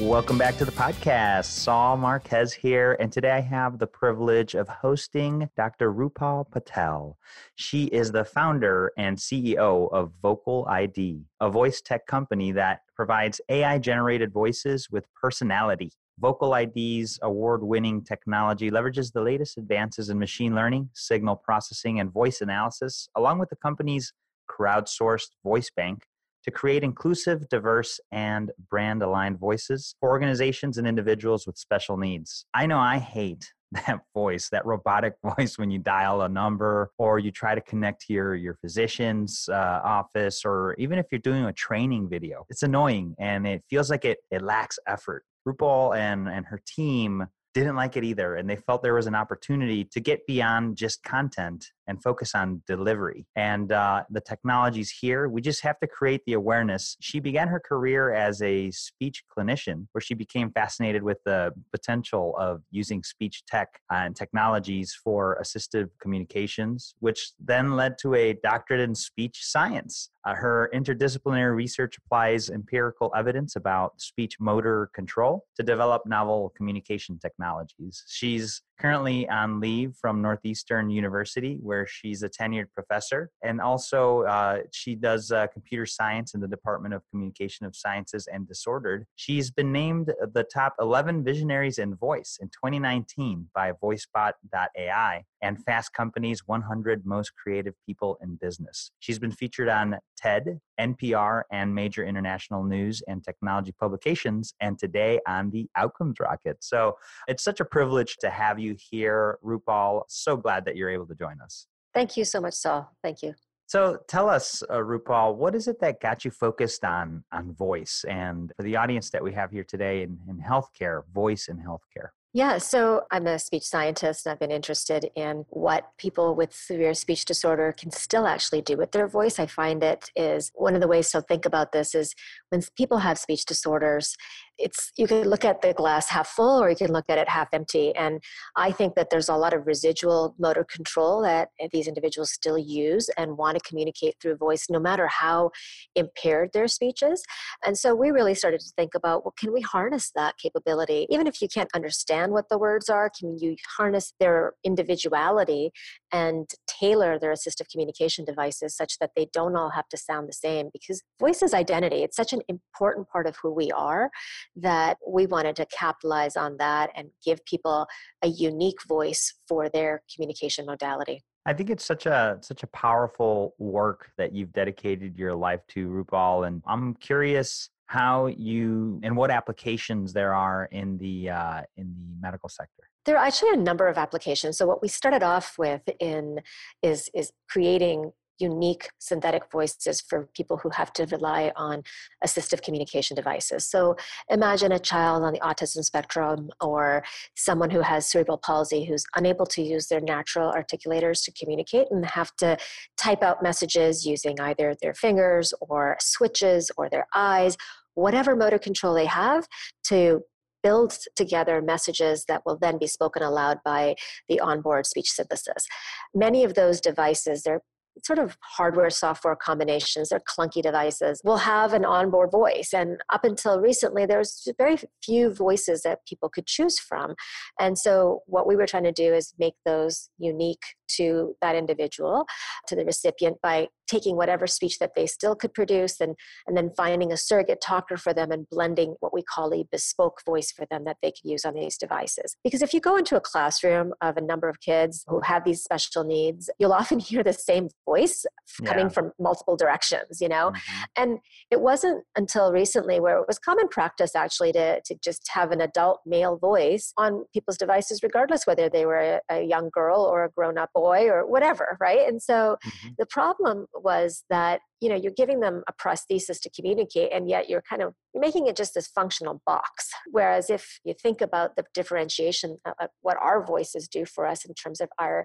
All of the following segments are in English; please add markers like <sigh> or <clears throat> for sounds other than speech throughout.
Welcome back to the podcast. Saul Marquez here, and today I have the privilege of hosting Dr. Rupal Patel. She is the founder and CEO of VocaliD, a voice tech company that provides AI generated voices with personality. VocaliD's award winning technology leverages the latest advances in machine learning, signal processing, and voice analysis, along with the company's crowdsourced voice bank to create inclusive, diverse, and brand aligned voices for organizations and individuals with special needs. I know I hate <laughs> that voice, that robotic <laughs> voice when you dial a number or you try to connect to your, your physician's uh, office, or even if you're doing a training video. It's annoying and it feels like it, it lacks effort. Rupal and, and her team didn't like it either and they felt there was an opportunity to get beyond just content and focus on delivery. And uh, the technology's here. We just have to create the awareness. She began her career as a speech clinician, where she became fascinated with the potential of using speech tech and technologies for assistive communications, which then led to a doctorate in speech science. Uh, her interdisciplinary research applies empirical evidence about speech motor control to develop novel communication technologies. She's currently on leave from Northeastern University, where she's a tenured professor. And also, uh, she does uh, computer science in the Department of Communication of Sciences and Disordered. She's been named the top 11 visionaries in voice in 2019 by VoiceBot.ai and Fast Company's 100 Most Creative People in Business. She's been featured on TED, NPR, and major international news and technology publications, and today on the Outcomes Rocket. So it's such a privilege to have you here, Rupal. So glad that you're able to join us. Thank you so much, Saul. Thank you. So tell us, uh, Rupal, what is it that got you focused on on voice? And for the audience that we have here today in, in healthcare, voice in healthcare. Yeah, so I'm a speech scientist and I've been interested in what people with severe speech disorder can still actually do with their voice. I find it is one of the ways to think about this is when people have speech disorders, it's you can look at the glass half full or you can look at it half empty and i think that there's a lot of residual motor control that these individuals still use and want to communicate through voice no matter how impaired their speech is. And so we really started to think about well can we harness that capability? Even if you can't understand what the words are can you harness their individuality and tailor their assistive communication devices such that they don't all have to sound the same? Because voice is identity. It's such an important part of who we are that we wanted to capitalize on that and give people a unique voice for their communication modality. I think it's such a such a powerful work that you've dedicated your life to, Rupal, and I'm curious how you and what applications there are in the uh, in the medical sector. There are actually a number of applications. So what we started off with in is is creating unique synthetic voices for people who have to rely on assistive communication devices. So imagine a child on the autism spectrum or someone who has cerebral palsy who's unable to use their natural articulators to communicate and have to type out messages using either their fingers or switches or their eyes, whatever motor control they have to build together messages that will then be spoken aloud by the onboard speech synthesis. Many of those devices, they're sort of hardware software combinations they're clunky devices will have an onboard voice. And up until recently there was very few voices that people could choose from. And so what we were trying to do is make those unique to that individual to the recipient by taking whatever speech that they still could produce and, and then finding a surrogate talker for them and blending what we call a bespoke voice for them that they could use on these devices. Because if you go into a classroom of a number of kids who have these special needs, you'll often <laughs> hear the same voice coming from multiple directions, you know? Mm-hmm. And it wasn't until recently where it was common practice actually to, to just have an adult male voice on people's devices, regardless whether they were a, a young girl or a grown up boy or whatever, right? And so mm-hmm. the problem was that you know you're giving them a prosthesis to communicate and yet you're kind of making it just this functional box whereas if you think about the differentiation of what our voices do for us in terms of our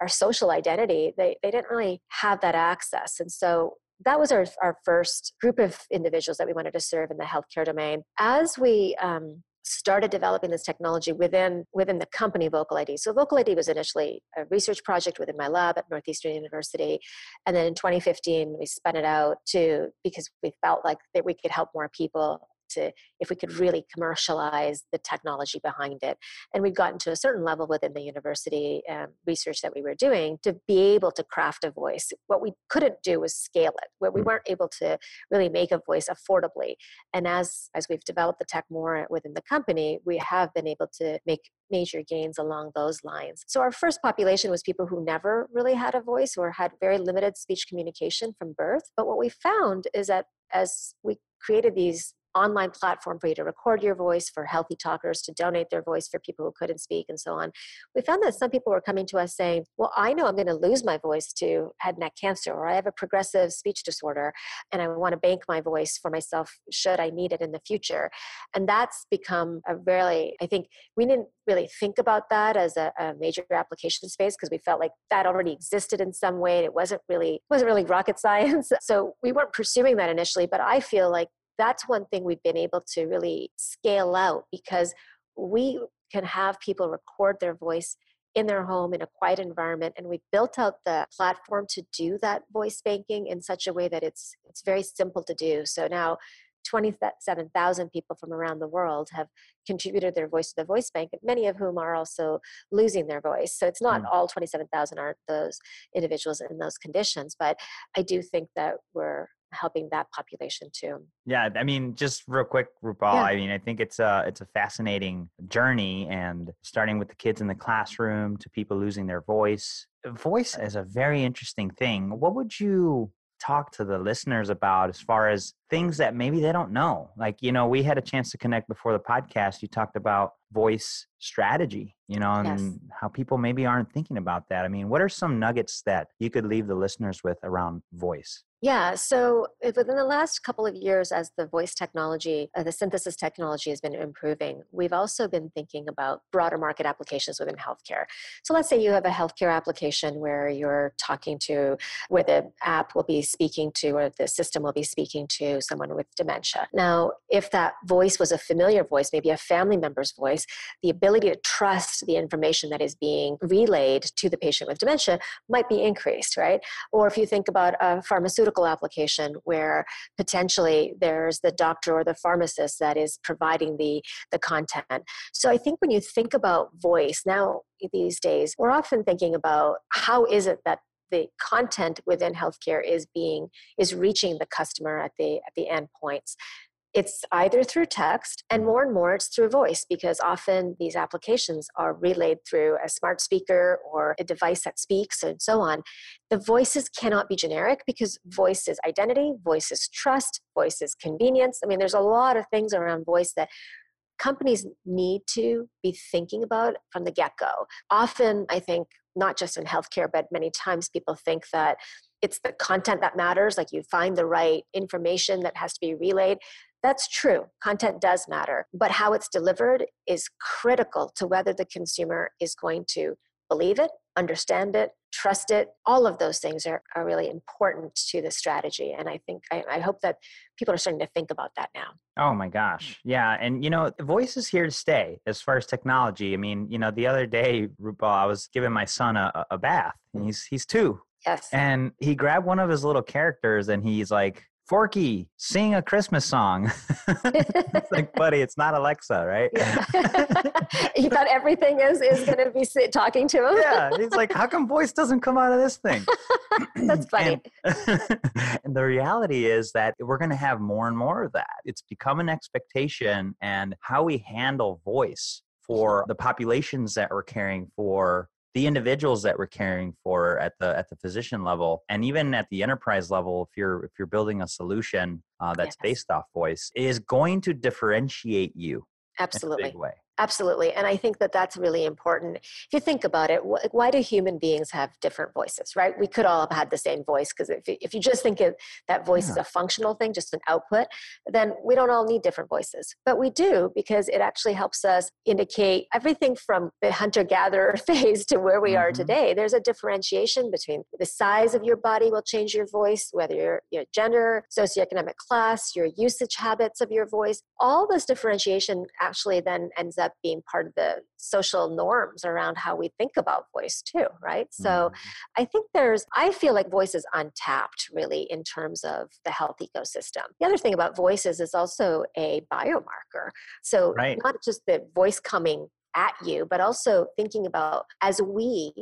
our social identity they, they didn't really have that access and so that was our, our first group of individuals that we wanted to serve in the healthcare domain. As we um, started developing this technology within within the company VocaliD so VocaliD was initially a research project within my lab at northeastern university and then in 2015 we spun it out to because we felt like that we could help more people to if we could really commercialize the technology behind it. And we'd gotten to a certain level within the university um, research that we were doing to be able to craft a voice. What we couldn't do was scale it where we mm. weren't able to really make a voice affordably. And as as we've developed the tech more within the company we have been able to make major gains along those lines. So our first population was people who never really had a voice or had very limited speech communication from birth. But what we found is that as we created these online platform for you to record your voice, for healthy talkers to donate their voice for people who couldn't speak, and so on. We found that some people were coming to us saying, Well, I know I'm going to lose my voice to head and neck cancer, or I have a progressive speech disorder, and I want to bank my voice for myself should I need it in the future. And that's become a really, I think we didn't really think about that as a, a major application space because we felt like that already existed in some way. And it wasn't really wasn't really rocket <laughs> science. So we weren't pursuing that initially, but I feel like that's one thing we've been able to really scale out because we can have people record their voice in their home in a quiet environment and we built out the platform to do that voice banking in such a way that it's it's very simple to do so now 27,000 people from around the world have contributed their voice to the voice bank, many of whom are also losing their voice. So it's not mm. all 27,000 aren't those individuals in those conditions, but I do think that we're helping that population too. Yeah, I mean, just real quick, Rupal. Yeah. I mean, I think it's a it's a fascinating journey, and starting with the kids in the classroom to people losing their voice. Voice is a very interesting thing. What would you talk to the listeners about as far as things that maybe they don't know? Like, you know, we had a chance to connect before the podcast. You talked about voice strategy, you know, and yes. how people maybe aren't thinking about that. I mean, what are some nuggets that you could leave the listeners with around voice? Yeah, so within the last couple of years, as the voice technology, uh, the synthesis technology has been improving, we've also been thinking about broader market applications within healthcare. So let's say you have a healthcare application where you're talking to, where the app will be speaking to, or the system will be speaking to someone with dementia. Now, if that voice was a familiar voice, maybe a family member's voice, the ability to trust the information that is being relayed to the patient with dementia might be increased, right? Or if you think about a pharmaceutical application where potentially there's the doctor or the pharmacist that is providing the, the content. So I think when you think about voice now these days, we're often thinking about how is it that the content within healthcare is being is reaching the customer at the at the endpoints it's either through text and mm-hmm. more and more it's through voice because often these applications are relayed through a smart speaker or a device that speaks and so on. The voices cannot be generic because voice is identity voice is trust voice is convenience. I mean there's a lot of things around voice that companies need to be thinking about from the get-go. Often i think not just in healthcare but many times people think that it's the content that matters like you find the right information that has to be relayed that's true. Content does matter, but how it's delivered is critical to whether the consumer is going to believe it, understand it, trust it. All of those things are, are really important to the strategy. And I think, I, I hope that people are starting to think about that now. Oh my gosh. Yeah. And, you know, voice is here to stay as far as technology. I mean, you know, the other day, Rupal, I was giving my son a, a bath and he's, he's two. Yes. And he grabbed one of his little characters and he's like, Forky, sing a Christmas song. <laughs> it's like, <laughs> buddy, it's not Alexa, right? Yeah. <laughs> you thought everything is is going to be sit, talking to him. yeah, he's like, how come voice doesn't come out of this thing? That's <clears throat> funny. And, and the reality is that we're going to have more and more of that. It's become an expectation, and how we handle voice for the populations that we're caring for the individuals that we're caring for at the at the physician level and even at the enterprise level if you're if you're building a solution uh, that's yes. based off voice is going to differentiate you absolutely way Absolutely. And I think that that's really important. If you think about it, why do human beings have different voices, right? We could all have had the same voice because if, if you just think of that voice yeah. is a functional thing, just an output, then we don't all need different voices. But we do because it actually helps us indicate everything from the hunter gatherer <laughs> phase to where we mm-hmm. are today. There's a differentiation between the size of your body will change your voice, whether you're your gender, socioeconomic class, your usage habits of your voice. All this differentiation actually then ends up being part of the social norms around how we think about voice too, right? Mm-hmm. So I think there's, I feel like voice is untapped really in terms of the health ecosystem. The other thing about voices is also a biomarker. So right. not just the voice coming at you, but also thinking about as we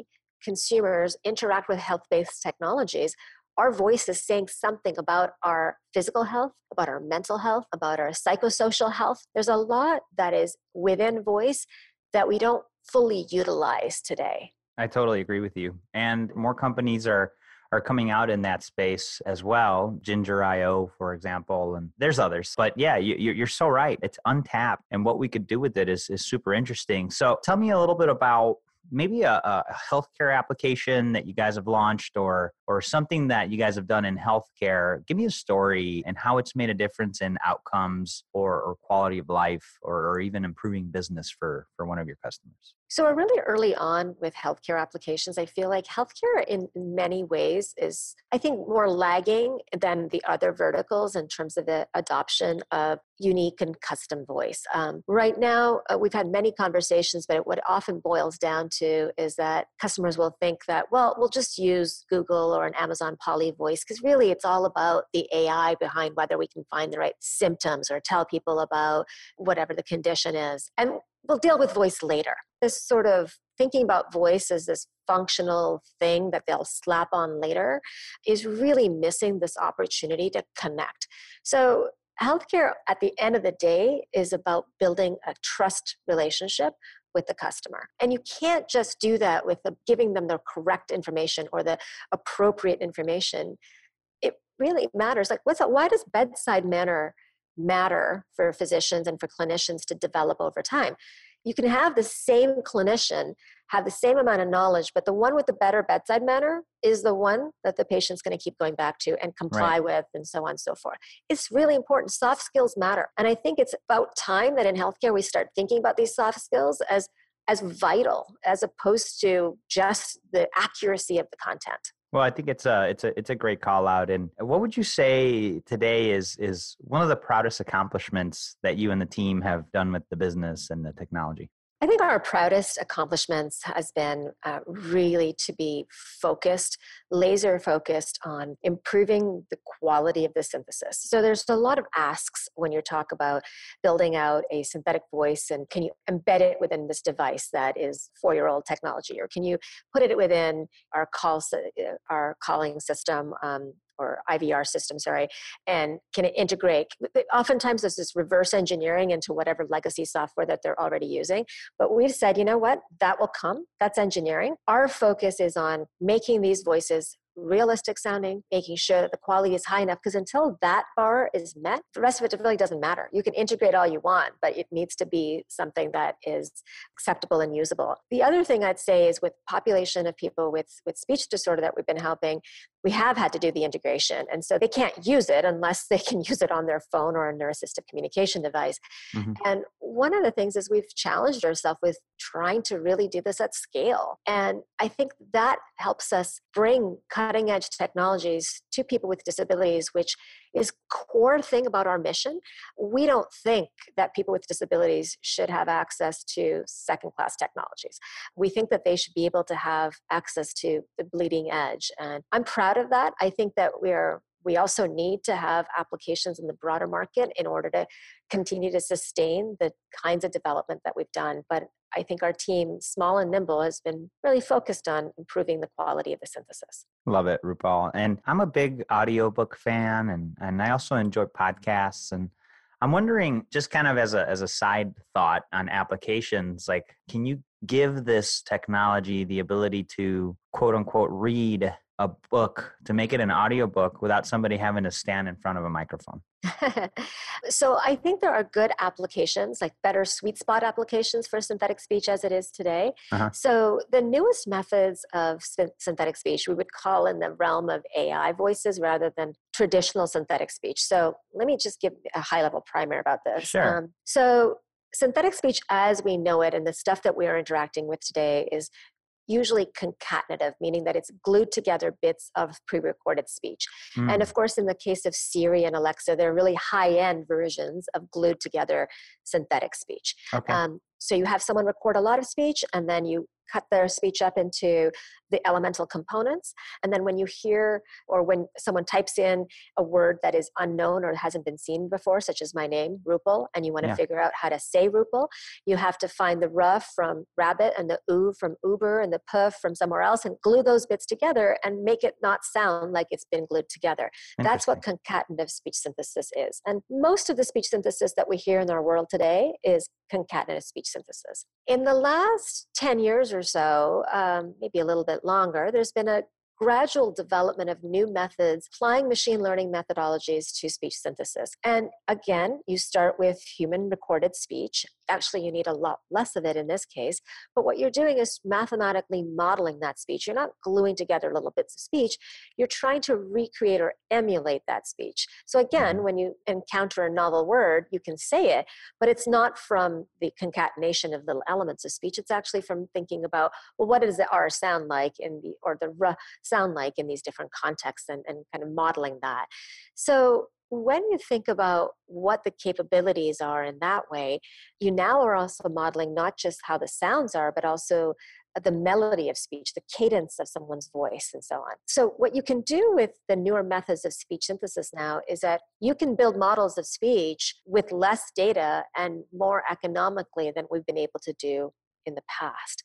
consumers interact with health based technologies, our voice is saying something about our physical health, about our mental health, about our psychosocial health. There's a lot that is within voice that we don't fully utilize today. I totally agree with you. And more companies are are coming out in that space as well. Ginger.io, for example, and there's others. But yeah, you, are so right. It's untapped, and what we could do with it is is super interesting. So tell me a little bit about maybe a, a healthcare application that you guys have launched or or something that you guys have done in healthcare. Give me a story and how it's made a difference in outcomes or, or quality of life or, or even improving business for for one of your customers so really early on with healthcare applications. I feel like healthcare in many ways is, I think, more lagging than the other verticals in terms of the adoption of unique and custom voice. Um, right now, uh, we've had many conversations, but what often boils down to is that customers will think that, well, we'll just use Google or an Amazon Polly voice because really it's all about the AI behind whether we can find the right symptoms or tell people about whatever the condition is. And we'll deal with voice later. This sort of thinking about voice as this functional thing that they'll slap on later is really missing this opportunity to connect. So, healthcare at the end of the day is about building a trust relationship with the customer. And you can't just do that with the, giving them the correct information or the appropriate information. It really matters. Like, what's that? Why does bedside manner matter for physicians and for clinicians to develop over time. You can have the same clinician have the same amount of knowledge, but the one with the better bedside manner is the one that the patient's going to keep going back to and comply right. with, and so on and so forth. It's really important. Soft skills matter. And I think it's about time that in healthcare we start thinking about these soft skills as as vital as opposed to just the accuracy of the content. Well, I think it's a it's a it's a great call out. And what would you say today is is one of the proudest accomplishments that you and the team have done with the business and the technology? I think our proudest accomplishments has been uh, really to be focused, laser focused on improving the quality of the synthesis. So there's a lot of asks when you talk about building out a synthetic voice and can you embed it within this device that is four-year-old technology, or can you put it within our call uh, our calling system um, or IVR system, sorry, and can it integrate? Oftentimes, there's this reverse engineering into whatever legacy software that they're already using. But we've said, you know what, that will come. That's engineering. Our focus is on making these voices realistic sounding, making sure that the quality is high enough. Because until that bar is met, the rest of it really doesn't matter. You can integrate all you want, but it needs to be something that is acceptable and usable. The other thing I'd say is with population of people with, with speech disorder that we've been helping, we have had to do the integration. And so they can't use it unless they can <laughs> use it on their phone or their assistive communication device. Mm-hmm. And one of the things is we've challenged ourselves with trying to really do this at scale. And I think that helps us bring cutting edge technologies to people with disabilities, which is core thing about our mission. We don't think that people with disabilities should have access to second class technologies. We think that they should be able to have access to the bleeding edge. And I'm proud of that. I think that we're we also need to have applications in the broader market in order to continue to sustain the kinds of development that we've done. But I think our team, small and nimble, has been really focused on improving the quality of the synthesis. Love it, Rupal. And I'm a big audiobook fan and, and I also enjoy podcasts. And I'm wondering, just kind of as a as a side thought on applications, like can you give this technology the ability to quote unquote read a book to make it an audio book without somebody having to stand in front of a microphone? <laughs> so I think there are good applications, like better sweet spot applications for synthetic speech as it is today. Uh-huh. So the newest methods of synthetic speech we would call in the realm of AI voices rather than traditional synthetic speech. So let me just give a high level primer about this. Sure. Um, so synthetic speech as we know it and the stuff that we are interacting with today is usually concatenative, meaning that it's glued together bits of pre recorded speech. Mm. And of course, in the case of Siri and Alexa, they're really high end versions of glued together synthetic speech. Okay. Um, so you have someone record a lot of speech and then you cut their speech up into the elemental components. And then when you hear or when someone types in a word that is unknown or hasn't been seen before, such as my name, Rupal, and you want to yeah. figure out how to say Rupal, you have to find the R from rabbit and the U from Uber and the P from somewhere else and glue those bits together and make it not sound like it's been glued together. That's what concatenative speech synthesis is. And most of the speech synthesis that we hear in our world today is concatenative speech synthesis. In the last 10 years or so, um, maybe a little bit longer, there's been a gradual development of new methods applying machine learning methodologies to speech synthesis. And again, you start with human recorded speech actually you need a lot less of it in this case but what you're doing is mathematically modeling that speech. You're not gluing together little bits of speech. You're trying to recreate or emulate that speech. So again mm-hmm. when you encounter a novel word you can say it but it's not from the concatenation of little elements of speech. It's actually from thinking about well what does the r sound like in the or the r sound like in these different contexts and, and kind of modeling that. So when you think about what the capabilities are in that way, you now are also modeling not just how the sounds are, but also uh, the melody of speech, the cadence of someone's voice, and so on. So, what you can do with the newer methods of speech synthesis now is that you can build models of speech with less data and more economically than we've been able to do in the past.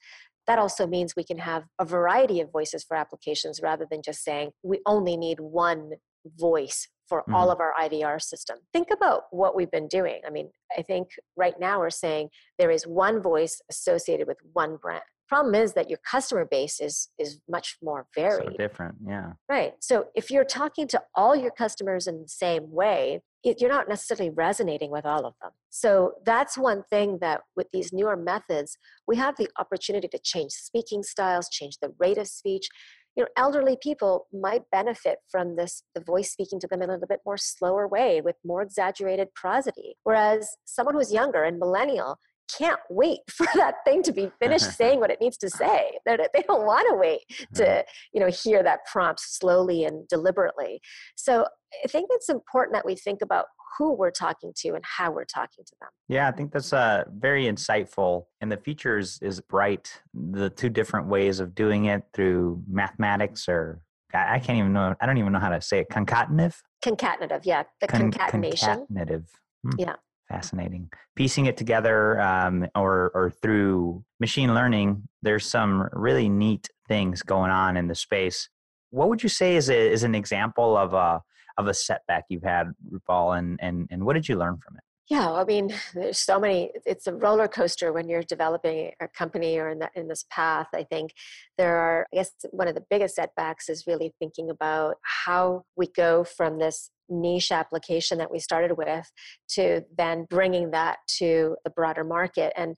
That also means we can have a variety of voices for applications rather than just saying we only need one voice for mm-hmm. all of our IVR system. Think about what we've been doing. I mean, I think right now we're saying there is one voice associated with one brand. Problem is that your customer base is is much more varied. So different, yeah. Right. So if you're talking to all your customers in the same way, it, you're not necessarily resonating with all of them. So that's one thing that with these newer methods, we have the opportunity to change speaking styles, change the rate of speech, you know elderly people might benefit from this the voice speaking to them in a little bit more slower way with more exaggerated prosody. Whereas someone who's younger and millennial can't wait <laughs> for that thing to be finished <laughs> saying what it needs to say. They they don't want to wait to hmm. you know hear that prompt slowly and deliberately. So i think it's important that we think about who we're talking to and how we're talking to them. Yeah, I think that's uh, very insightful. And the features is bright. The two different ways of doing it through mathematics or I can't even know. I don't even know how to say it. Concatenative. Concatenative. Yeah, the Con- concatenation. Concatenative. Hmm. Yeah. Fascinating. Piecing it together, um, or or through machine learning, there's some really neat things going on in the space. What would you say is a, is an example of a of a setback you've had, Rupal, and and and what did you learn from it? Yeah, I mean, <laughs> there's so many. It's a roller coaster when you're developing a company or in, the, in this path. I think there are. I guess one of the biggest setbacks is really thinking about how we go from this niche application that we started with to then bringing that to the broader market and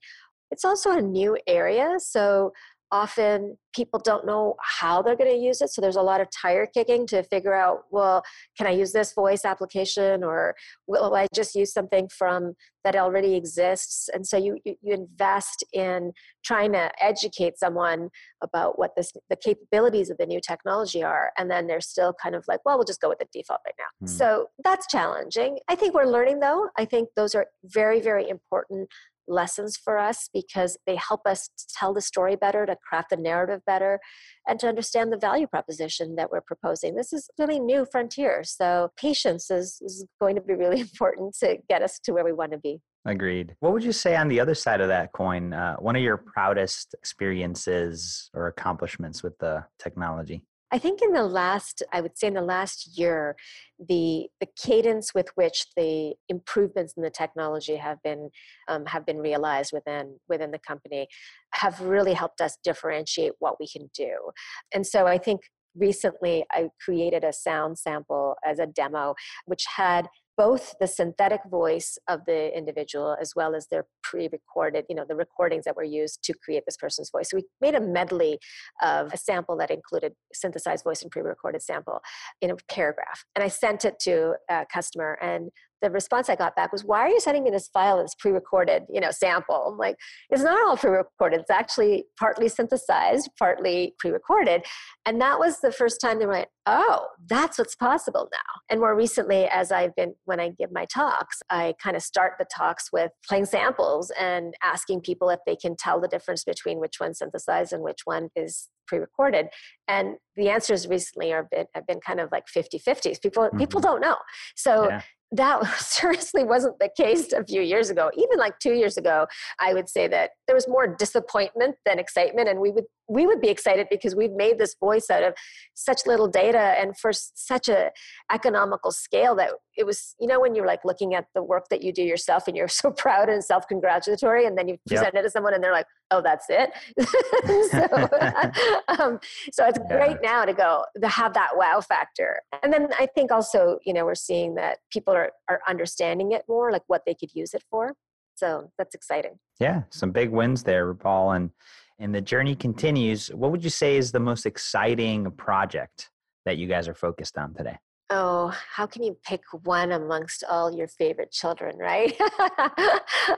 it's also a new area so often people don't know how they're going to use it so there's a lot of tire kicking to figure out well can i use this voice application or will i just use something from that already exists? And so you you, invest in trying to educate someone about what this the capabilities of the new technology are and then they're still kind of like well we'll just go with the default right now. Mm. so that's challenging. I think we're learning though. I think those are very very important lessons for us because they help us tell the story better, to craft the narrative better, and to understand the value proposition that we're proposing. This is really new frontier. So patience is, is going to be really <laughs> important to get us to where we want to be. Agreed. What would you say on the other side of that coin? Uh, one of your proudest experiences or accomplishments with the technology? I think in the last, I would say in the last year, the the cadence with which the improvements in the technology have been um, have been realized within within the company have really helped us differentiate what we can do. And so I think recently I created a sound sample as a demo, which had both the synthetic voice of the individual as well as their pre-recorded you know the recordings that were used to create this person's voice. So we made a medley of a sample that included synthesized voice and pre-recorded sample in a paragraph. And i sent it to a customer and the response I got back was, "Why are you sending me this file that's pre-recorded, you know, sample?" I'm like, it's not all pre-recorded. It's actually partly synthesized, partly pre-recorded, and that was the first time they were like, "Oh, that's what's possible now." And more recently, as I've been when I give my talks, I kind of start the talks with playing samples and asking people if they can tell the difference between which one's synthesized and which one is pre-recorded and the answers recently are been, have been kind of like 50-50 people mm-hmm. people don't know so yeah that <laughs> seriously wasn't the case a few years ago even like two years ago i would say that there was more disappointment than excitement and we would we would be excited because we've made this voice out of such little data and for such a economical scale that it was you know when you're like looking at the work that you do yourself and you're <laughs> so proud and self-congratulatory and then you present yep. it to someone and they're like oh that's it <laughs> so, <laughs> <laughs> um, so it's yeah. great now to go to have that wow factor and then i think also you know we're seeing that people are, are understanding it more like what they could use it for so that's exciting yeah some big wins there paul and and the journey continues, what would you say is the most exciting project that you guys are focused on today? Oh, how can you pick one amongst all your favorite children, right?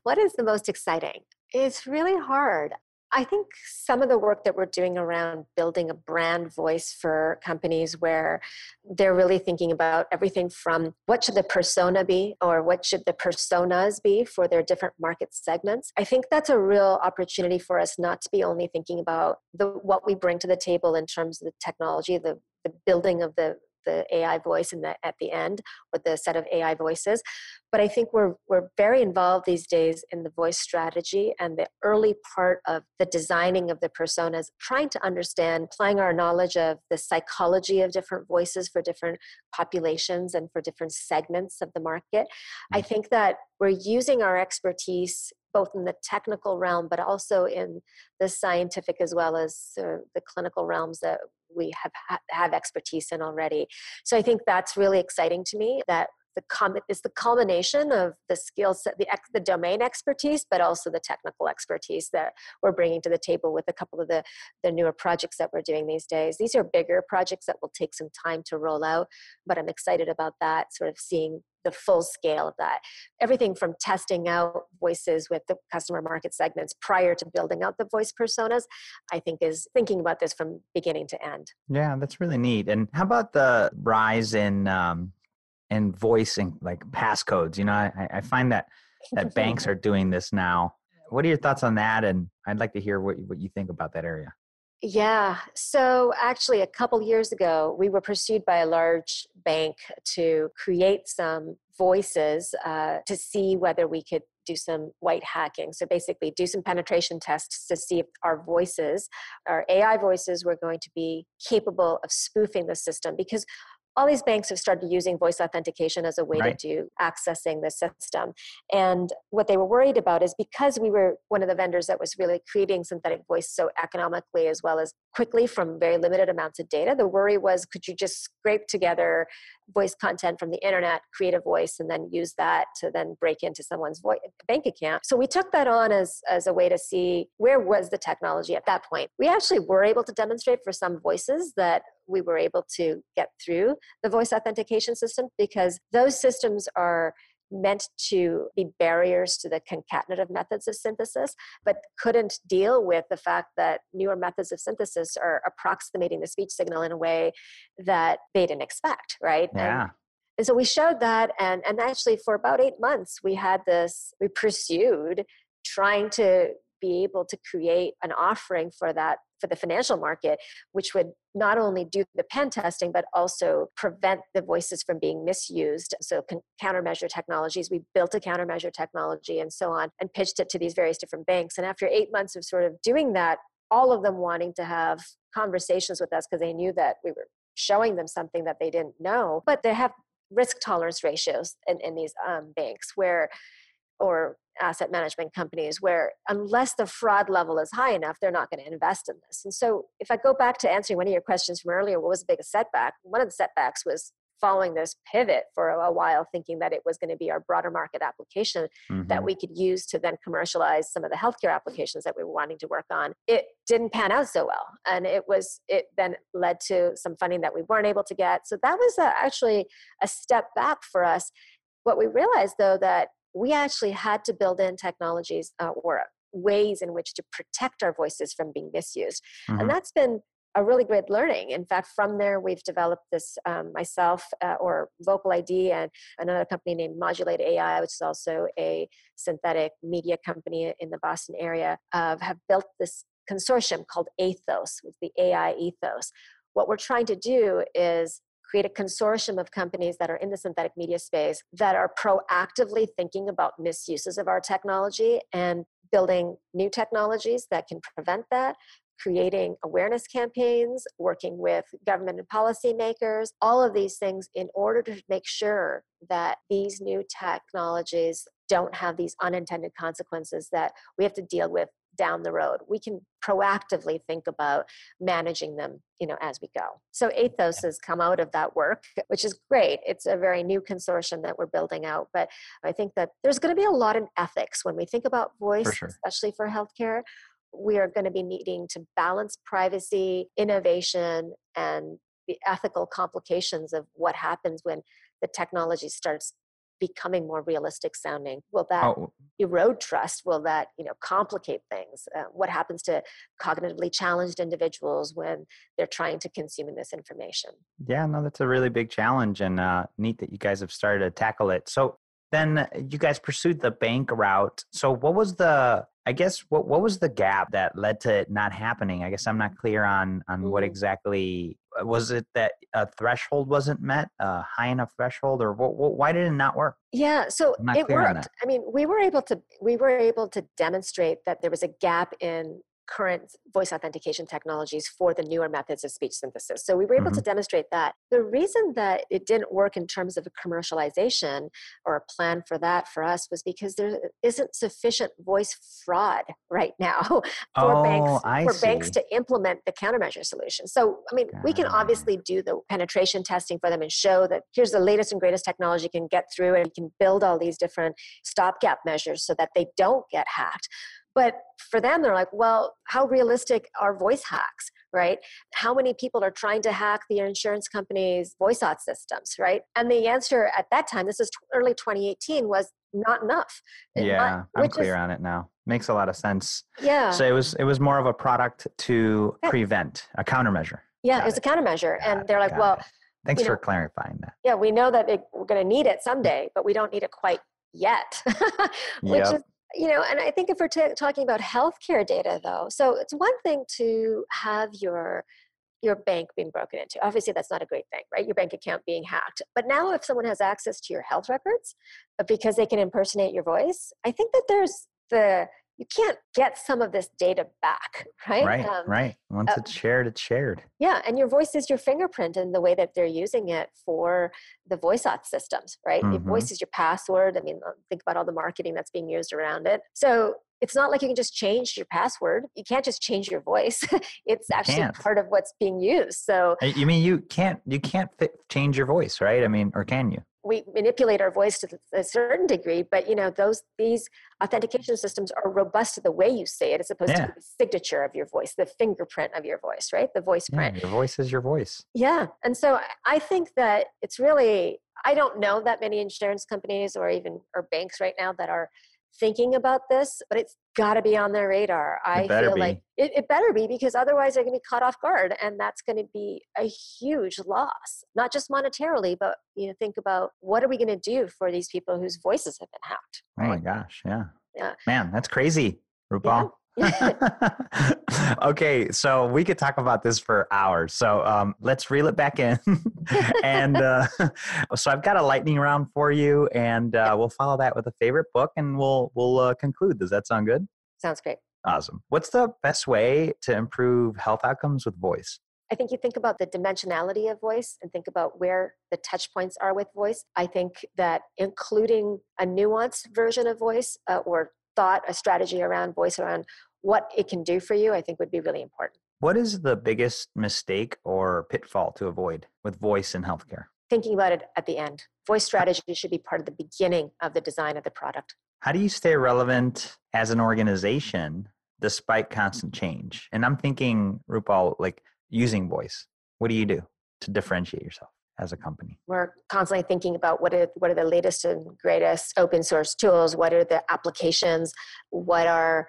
what is the most exciting? It's really hard. I think some of the work that we're doing around building a brand voice for companies where they're really thinking about everything from what should the persona be or what should the personas be for their different market segments. I think that's a real opportunity for us not to be only thinking about the what we bring to the table in terms of the technology, the the building of the the AI voice in the, at the end with the set of AI voices. But I think we're, we're very involved these days in the voice strategy and the early part of the designing of the personas, trying to understand, applying our knowledge of the psychology of different voices for different populations and for different segments of the market. I mm. think that we're using our expertise both in the technical realm but also in the scientific as well as uh, the clinical realms that we have have expertise in already. So I think that's really exciting to me that the com- is the culmination of the skill set, the, ex- the domain expertise, but also the technical expertise that we're bringing to the table with a couple of the, the newer projects that we're doing these days. These are bigger projects that will take some time to roll out, but I'm excited about that, sort of seeing the full scale of that. Everything from testing out voices with the customer market segments prior to building out the voice personas, I think is thinking about this from beginning to end. Yeah, that's really neat. And how about the rise in um, in voicing like passcodes? You know, I, I find that that banks are doing this now. What are your thoughts on that? And I'd like to hear what what you think about that area. Yeah. So actually, a couple years ago, we were pursued by a large bank to create some voices uh, to see whether we could do some white hacking. So basically, do some penetration tests to see if our voices, our AI voices, were going to be capable of spoofing the system. Because all these banks have started using voice authentication as a way right. to do accessing the system. And what they were worried about is because we were one of the vendors that was really creating synthetic voice so economically as well as quickly from very limited amounts of data, the worry was could you just scrape together voice content from the internet, create a voice, and then use that to then break into someone's voice, bank account. So we took that on as, as a way to see where was the technology at that point. We actually were able to demonstrate for some voices that we were able to get through the voice authentication system because those systems are meant to be barriers to the concatenative methods of synthesis, but couldn't deal with the fact that newer methods of synthesis are approximating the speech signal in a way that they didn't expect, right? Yeah. And, and so we showed that, and, and actually for about eight months, we had this, we pursued trying to be able to create an offering for that for the financial market which would not only do the pen testing but also prevent the voices from being misused. So countermeasure technologies we built a countermeasure technology and so on and pitched it to these various different banks. And after eight months of sort of doing that all of them wanting to have conversations with us because they knew that we were showing them something that they didn't know. But they have risk tolerance ratios in, in these um, banks where or asset management companies where unless the fraud level is high enough they're not going to invest in this and so if i go back to answering one of your questions from earlier what was the biggest setback one of the setbacks was following this pivot for a while, thinking that it was going to be our broader market application mm-hmm. that we could use to then commercialize some of the healthcare applications that we were wanting to work on. It didn't pan out so well, and it was it then led to some funding that we weren't able to get. So that was a, actually a step back for us. What we realized though that we actually had to build in technologies uh, or ways in which to protect our voices from being misused. Mm-hmm. And that's been a really great learning. In fact, from there, we've developed this um, myself uh, or VocaliD and another company named Modulate AI, which is also a synthetic media company in the Boston area, uh, have built this consortium called Aithos, with the AI ethos. What we're trying to do is create a consortium of companies that are in the synthetic media space that are proactively thinking about misuses of our technology and building new technologies that can prevent that creating awareness campaigns, working with government and policymakers, all of these things in order to make sure that these new technologies don't have these unintended consequences that we have to deal with down the road. We can proactively think about managing them you know as we go. So Aithos has come out of that work which is great. It's a very new consortium that we're building out but i think that there's going to be a lot in ethics. When we think about voice for sure. especially for healthcare we are going to be needing to balance privacy, innovation, and the ethical complications of what happens when the technology starts becoming more realistic sounding? Will that oh. erode trust? Will that you know complicate things? Uh, what happens to cognitively challenged individuals when they're trying to consume this information yeah no that's a really big challenge and uh, neat that you guys have started to tackle it. So then you guys pursued the bank route so what was the I guess what what was the gap that led to it not happening? I guess I'm not clear on on what exactly uh, was it that a threshold wasn't met, a high enough threshold, or what, what, why did it not work? Yeah, so it worked. I mean, we were able to we were able to demonstrate that there was a gap in current voice authentication technologies for the newer methods of speech synthesis. So we were able mm-hmm. to demonstrate that. The reason that it didn't work in terms of a commercialization or a plan for that for us was because there isn't sufficient voice fraud <laughs> right now for oh, banks I for see. banks to implement the countermeasure solution. So I mean, we can obviously do the penetration testing for them and show that here's the latest and greatest technology can get through and can build all these different stopgap measures so that they don't get hacked. But for them, they're like, well, how realistic are voice hacks, right? How many people are trying to hack the insurance company's voice auth systems, right? And the answer at that time, this is early 2018, was not enough. Yeah, not, I'm clear is, on it now. Makes a lot of sense. Yeah. So it was it was more of a product to prevent a countermeasure. Yeah, Got it was it. a countermeasure, Got and they're like, well. It. Thanks for know, clarifying that. Yeah, we know that it, we're going to need it someday, but we don't need it quite yet, <laughs> which yep. is you know and i think if we're t- talking about healthcare data though so it's one thing to have your your bank being broken into. Obviously that's not a great thing right? Your bank account being hacked. But now if someone has access to your health records uh, because they can impersonate your voice i think that there's the you can't get some of this data back, <laughs> right? Right, um, right. Once uh, it's shared, it's shared. Yeah, and your voice is your fingerprint in the way that they're using it for the voice auth systems, right? Mm-hmm. Your voice is your password. I mean, uh, think about all the marketing that's being used around it. So it's not like you can just change your password. You can't just change your voice. <laughs> it's actually part of what's being used. So you mean you can't you can't fit, change your voice, right? I mean, or can you? We manipulate our voice to a certain degree but you know those these authentication systems are robust to the way you say it as opposed yeah. to the signature of your voice the fingerprint of your voice right? The voice print. yeah, your voice is your voice. Yeah and so i think that it's really i don't know that many insurance companies or even or banks right now that are thinking about this, but it's got to be on their radar. I feel be. like it, it, better be because otherwise they're going to be caught off guard, and that's going to be a huge loss, not just monetarily, but you know, think about what are we going to do for these people whose voices have been hacked. Right? Oh my gosh, yeah, yeah, man, that's crazy, Rupal. <laughs> okay, so we could talk about this for hours. So um, let's reel it back in. <laughs> <laughs> and uh, <laughs> so I've got a lightning round for you, and uh, we'll follow that with a favorite book, and we'll we'll uh, conclude. Does that sound good? Sounds great. Awesome. What's the best way to improve health outcomes with voice? I think you think about the dimensionality of voice and think about where the touch points are with voice. I think that including a nuanced version of voice uh, or thought, a strategy around voice, around what it can do for you, I think would be really important. What is the biggest mistake or pitfall to avoid with voice in mm-hmm. healthcare? Thinking about it at the end. Voice strategy should be part of the beginning of the design of the product. How do you stay relevant as an organization despite constant change? And I'm thinking, Rupal, like using voice. What do you do to differentiate yourself? as a company? We're constantly thinking about what are, what are the latest and greatest open source tools, what are the applications, what are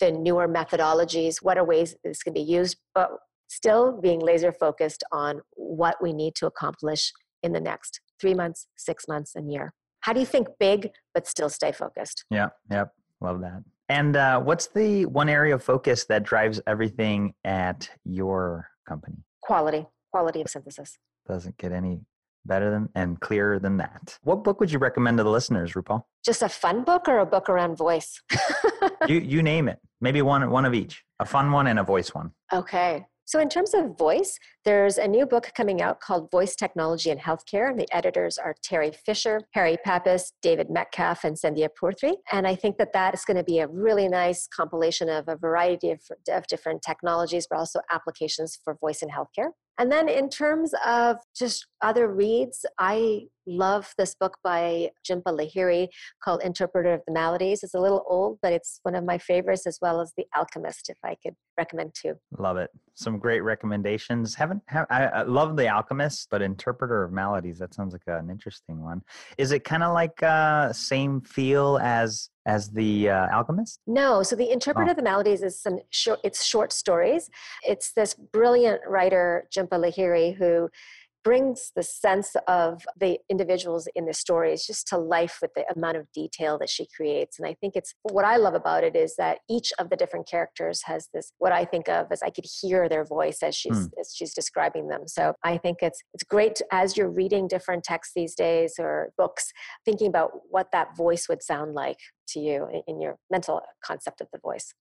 the newer methodologies, what are ways this can be used, but still being laser focused on what we need to accomplish in the next three months, six months, and year. How do you think big but still stay focused? Yeah, yep, love that. And uh, what's the one area of focus that drives everything at your company? Quality, quality of synthesis. Doesn't get any better than and clearer than that. What book would you recommend to the listeners, Rupal? Just a fun book or a book around voice? <laughs> you you name it. Maybe one one of each. A fun one and a voice one. Okay. So, in terms of voice, there's a new book coming out called Voice Technology in Healthcare. And the editors are Teri Fisher, Harry Pappas, David Metcalf, and Sandhya Pruthi. And I think that that is going to be a really nice compilation of a variety of, of different technologies, but also applications for voice in healthcare. And then in terms of just other reads, I love this book by Jhumpa Lahiri called Interpreter of the Maladies. It's a little old, but it's one of my favorites, as well as The Alchemist, if I could recommend two. Love it. Some great recommendations. Haven't have, I, I love The Alchemist, but Interpreter of Maladies. That sounds like an interesting one. Is it kind of like uh, same feel as as the uh, alchemist no so the interpreter oh. of the maladies is some short it's short stories it's this brilliant writer jhumpa lahiri who brings the sense of the individuals in the stories just to life with the amount of detail that she creates. And I think it's what I love about it is that each of the different characters has this what I think of as I could hear their voice as she's mm. as she's describing them. So I think it's it's great to, as you're reading different texts these days or books, thinking about what that voice would sound like to you in, in your mental concept of the voice.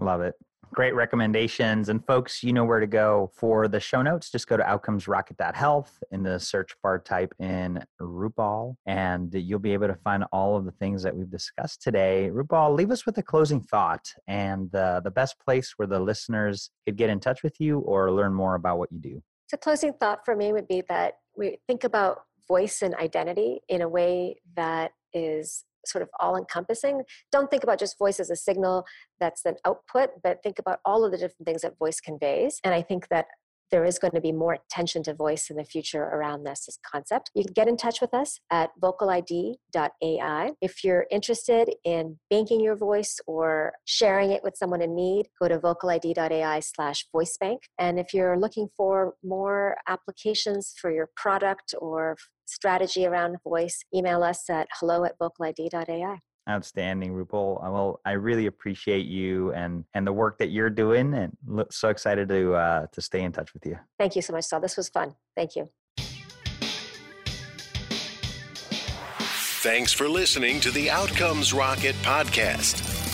Love it. Great recommendations. And folks, you know where to go for the show notes. Just go to outcomesrocket.health in the search bar, type in Rupal, and you'll be able to find all of the things that we've discussed today. Rupal, leave us with a closing thought and uh, the best place where the listeners could get in touch with you or learn more about what you do. So, closing thought for me would be that we think about voice and identity in a way that is sort of all encompassing. Don't think about just voice as a signal that's an output, but think about all of the different things that voice conveys. And I think that there is going to be more attention to voice in the future around this, this concept. You can get in touch with us at vocalid.ai. If you're interested in banking your voice or sharing it with someone in need, go to vocalid.ai slash voicebank. And if you're looking for more applications for your product or strategy around voice, email us at hello at vocalid.ai. Outstanding, Rupal. Well, I really appreciate you and and the work that you're doing, and look, so excited to uh, to stay in touch with you. Thank you so much, Saul. This was fun. Thank you. Thanks for listening to the Outcomes Rocket podcast.